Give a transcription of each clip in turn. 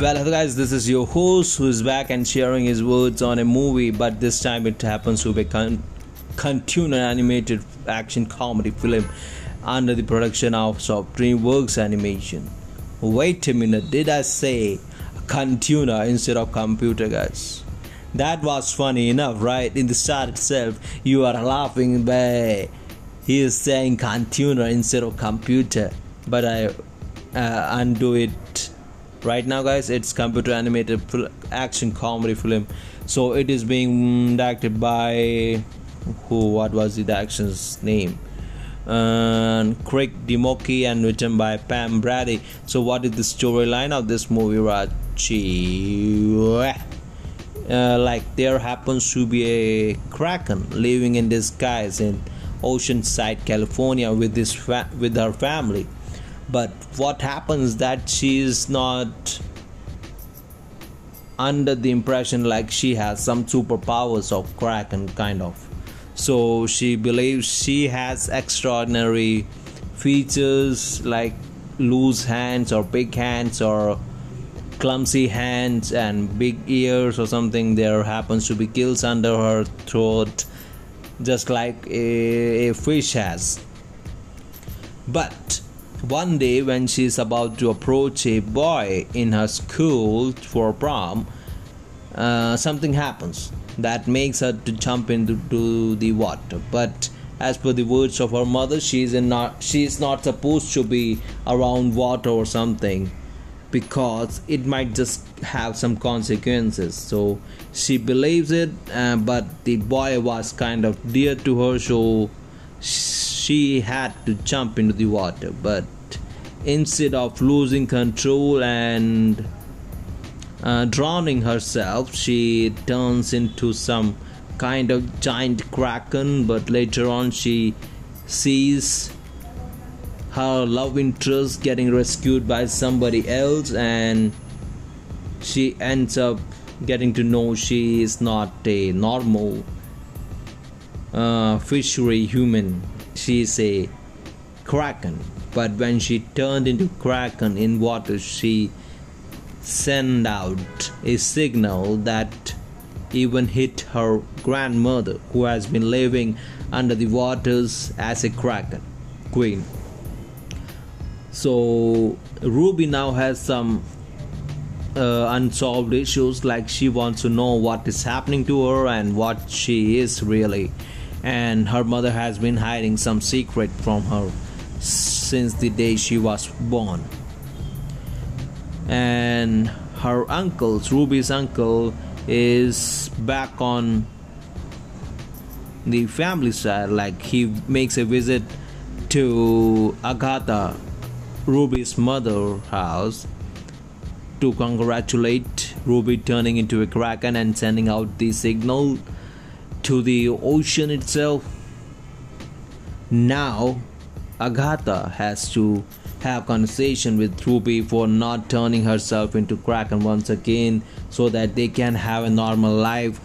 Well, hello guys, this is your host who is back and sharing his words on a movie, but this time it happens to be a con- cartoon animated action comedy film under the production of DreamWorks Animation. Wait a minute, did I say Contuner instead of computer, guys? That was funny enough, right? In the start itself, you are laughing, but he is saying Contuner instead of computer. But I uh, undo it right now guys it's computer animated action comedy film. So it is being directed by who what was the action's name? Uh, Craig DeMicco and written by Pam Brady. So what is the storyline of this movie Rachi? Uh, like there happens to be a kraken living in disguise in Oceanside California with this fa- with her family but what happens that she is not under the impression like she has some superpowers of kraken kind of. So she believes she has extraordinary features like loose hands or big hands or clumsy hands and big ears or something. There happens to be gills under her throat just like a, a fish has. But one day, when she is about to approach a boy in her school for prom, uh, something happens that makes her to jump into the water. But as per the words of her mother, she is not she is not supposed to be around water or something because it might just have some consequences. So she believes it, uh, but the boy was kind of dear to her, so. She, she had to jump into the water, but instead of losing control and uh, drowning herself, she turns into some kind of giant kraken. But later on, she sees her love interest getting rescued by somebody else, and she ends up getting to know she is not a normal uh, fishery human she's a kraken but when she turned into kraken in water she sent out a signal that even hit her grandmother who has been living under the waters as a kraken queen. So ruby now has some uh, unsolved issues like she wants to know what is happening to her and what she is really and her mother has been hiding some secret from her since the day she was born. And her uncle, Ruby's uncle, is back on the family side. Like he makes a visit to Agatha, Ruby's mother house, to congratulate Ruby turning into a kraken and sending out the signal to the ocean itself. Now, Agatha has to have conversation with Ruby for not turning herself into Kraken once again so that they can have a normal life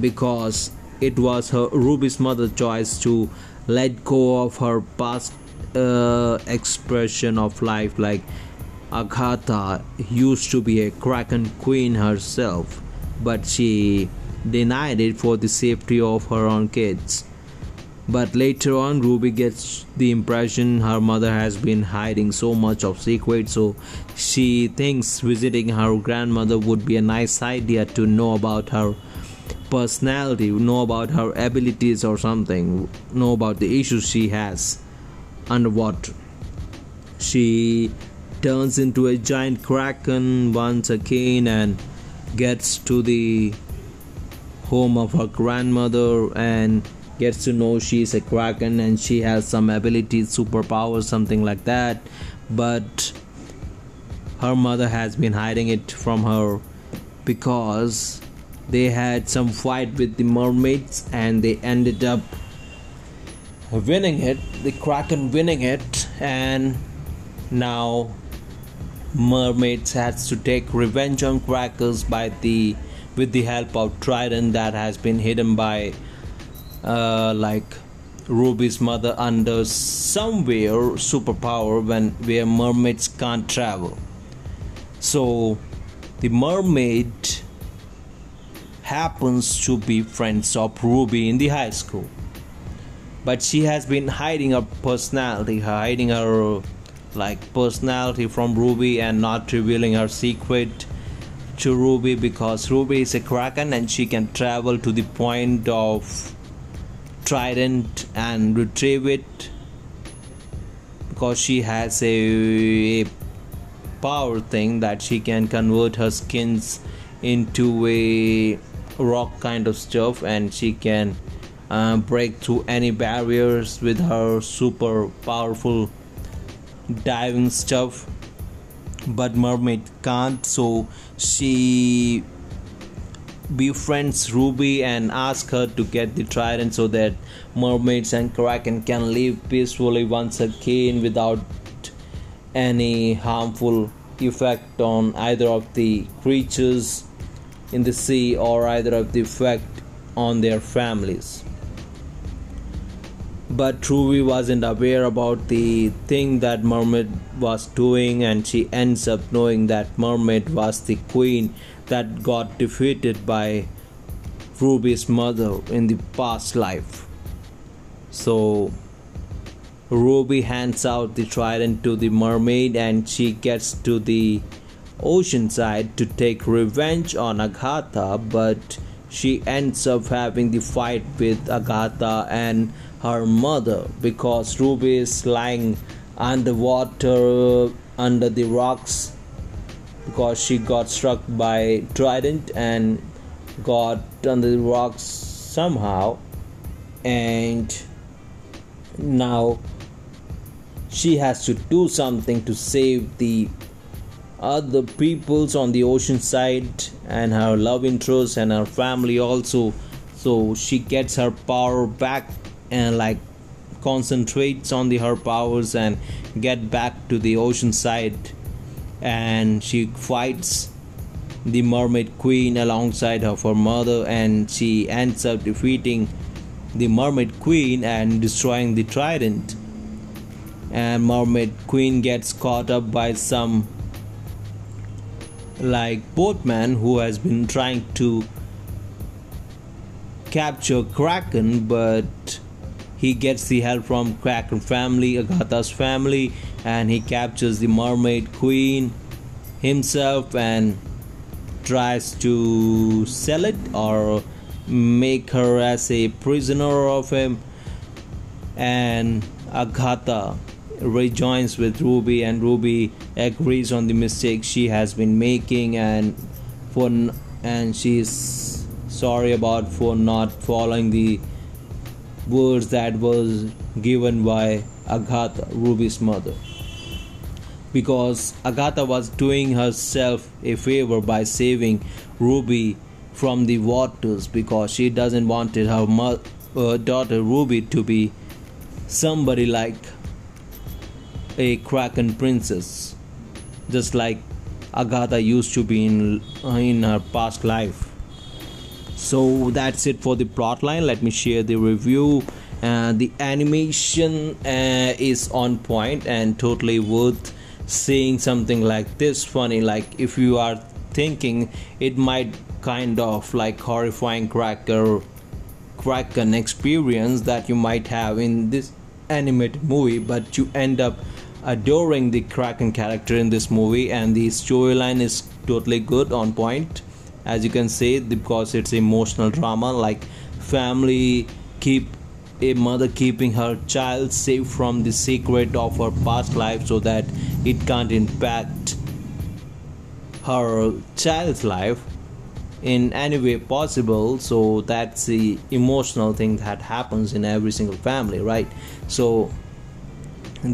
because it was her Ruby's mother choice to let go of her past uh, expression of life like Agatha used to be a Kraken queen herself but she denied it for the safety of her own kids. But later on, Ruby gets the impression her mother has been hiding so much of secrets, so she thinks visiting her grandmother would be a nice idea to know about her personality, know about her abilities or something, know about the issues she has underwater. She turns into a giant kraken once again and gets to the home of her grandmother and gets to know she's a kraken and she has some abilities superpowers something like that. But her mother has been hiding it from her because they had some fight with the mermaids and they ended up winning it the kraken winning it and now mermaids has to take revenge on crackers by the with the help of trident that has been hidden by uh, like Ruby's mother under somewhere superpower when where mermaids can't travel. So the mermaid happens to be friends of Ruby in the high school. But she has been hiding her personality, hiding her like personality from Ruby and not revealing her secret to Ruby because Ruby is a kraken and she can travel to the point of trident and retrieve it because she has a, a power thing that she can convert her skins into a rock kind of stuff and she can uh, break through any barriers with her super powerful diving stuff but mermaid can't so she befriends ruby and asks her to get the trident so that mermaids and kraken can live peacefully once again without any harmful effect on either of the creatures in the sea or either of the effect on their families but Ruby wasn't aware about the thing that Mermaid was doing, and she ends up knowing that Mermaid was the queen that got defeated by Ruby's mother in the past life. So Ruby hands out the trident to the mermaid, and she gets to the ocean side to take revenge on Agatha, but she ends up having the fight with Agatha and her mother because Ruby is lying underwater under the rocks because she got struck by trident and got under the rocks somehow. And now she has to do something to save the other peoples on the ocean side and her love interest and her family also. So she gets her power back and like concentrates on the her powers and get back to the ocean side. And she fights the mermaid queen alongside of her mother and she ends up defeating the mermaid queen and destroying the trident. And mermaid queen gets caught up by some like boatman who has been trying to capture kraken but he gets the help from Kraken family, Agatha's family, and he captures the mermaid queen himself and tries to sell it or make her as a prisoner of him. And Agatha rejoins with Ruby, and Ruby agrees on the mistake she has been making, and for and she's sorry about for not following the words that was given by Agatha, Ruby's mother. Because Agatha was doing herself a favor by saving Ruby from the waters because she doesn't want her mother, uh, daughter Ruby to be somebody like a Kraken princess, just like Agatha used to be in, in her past life. So that's it for the plot line. Let me share the review. Uh, the animation uh, is on point and totally worth seeing something like this. Funny like if you are thinking it might kind of like horrifying cracker kraken experience that you might have in this animated movie but you end up adoring the kraken character in this movie and the storyline is totally good on point. As you can see because it's emotional drama like family keep a mother keeping her child safe from the secret of her past life so that it can't impact her child's life in any way possible. So that's the emotional thing that happens in every single family right? So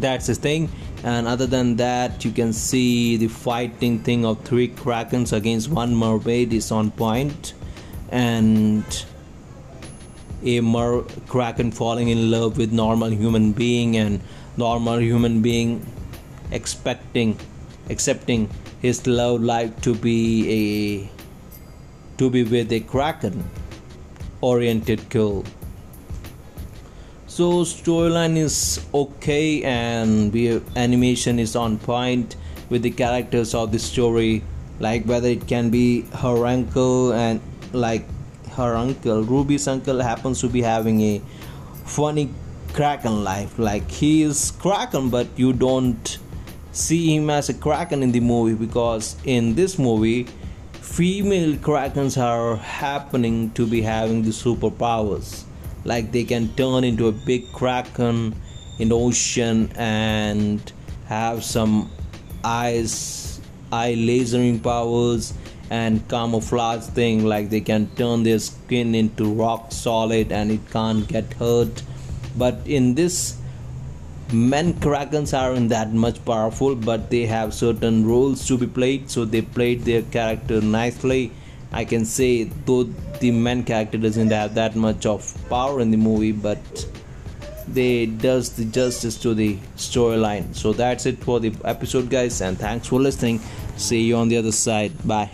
that's the thing. And other than that you can see the fighting thing of three krakens against one mermaid is on point. And a mer- kraken falling in love with normal human being and normal human being expecting accepting his love life to be a to be with a kraken oriented girl so storyline is okay and the animation is on point with the characters of the story. Like whether it can be her uncle and like her uncle ruby's uncle happens to be having a funny kraken life. Like he is kraken but you don't see him as a kraken in the movie because in this movie female krakens are happening to be having the superpowers like they can turn into a big kraken in the ocean and have some eyes eye lasering powers and camouflage thing. Like they can turn their skin into rock solid and it can't get hurt. But in this men krakens aren't that much powerful but they have certain roles to be played. So they played their character nicely i can say though the main character doesn't have that much of power in the movie but they does the justice to the storyline. So that's it for the episode guys and thanks for listening. See you on the other side. Bye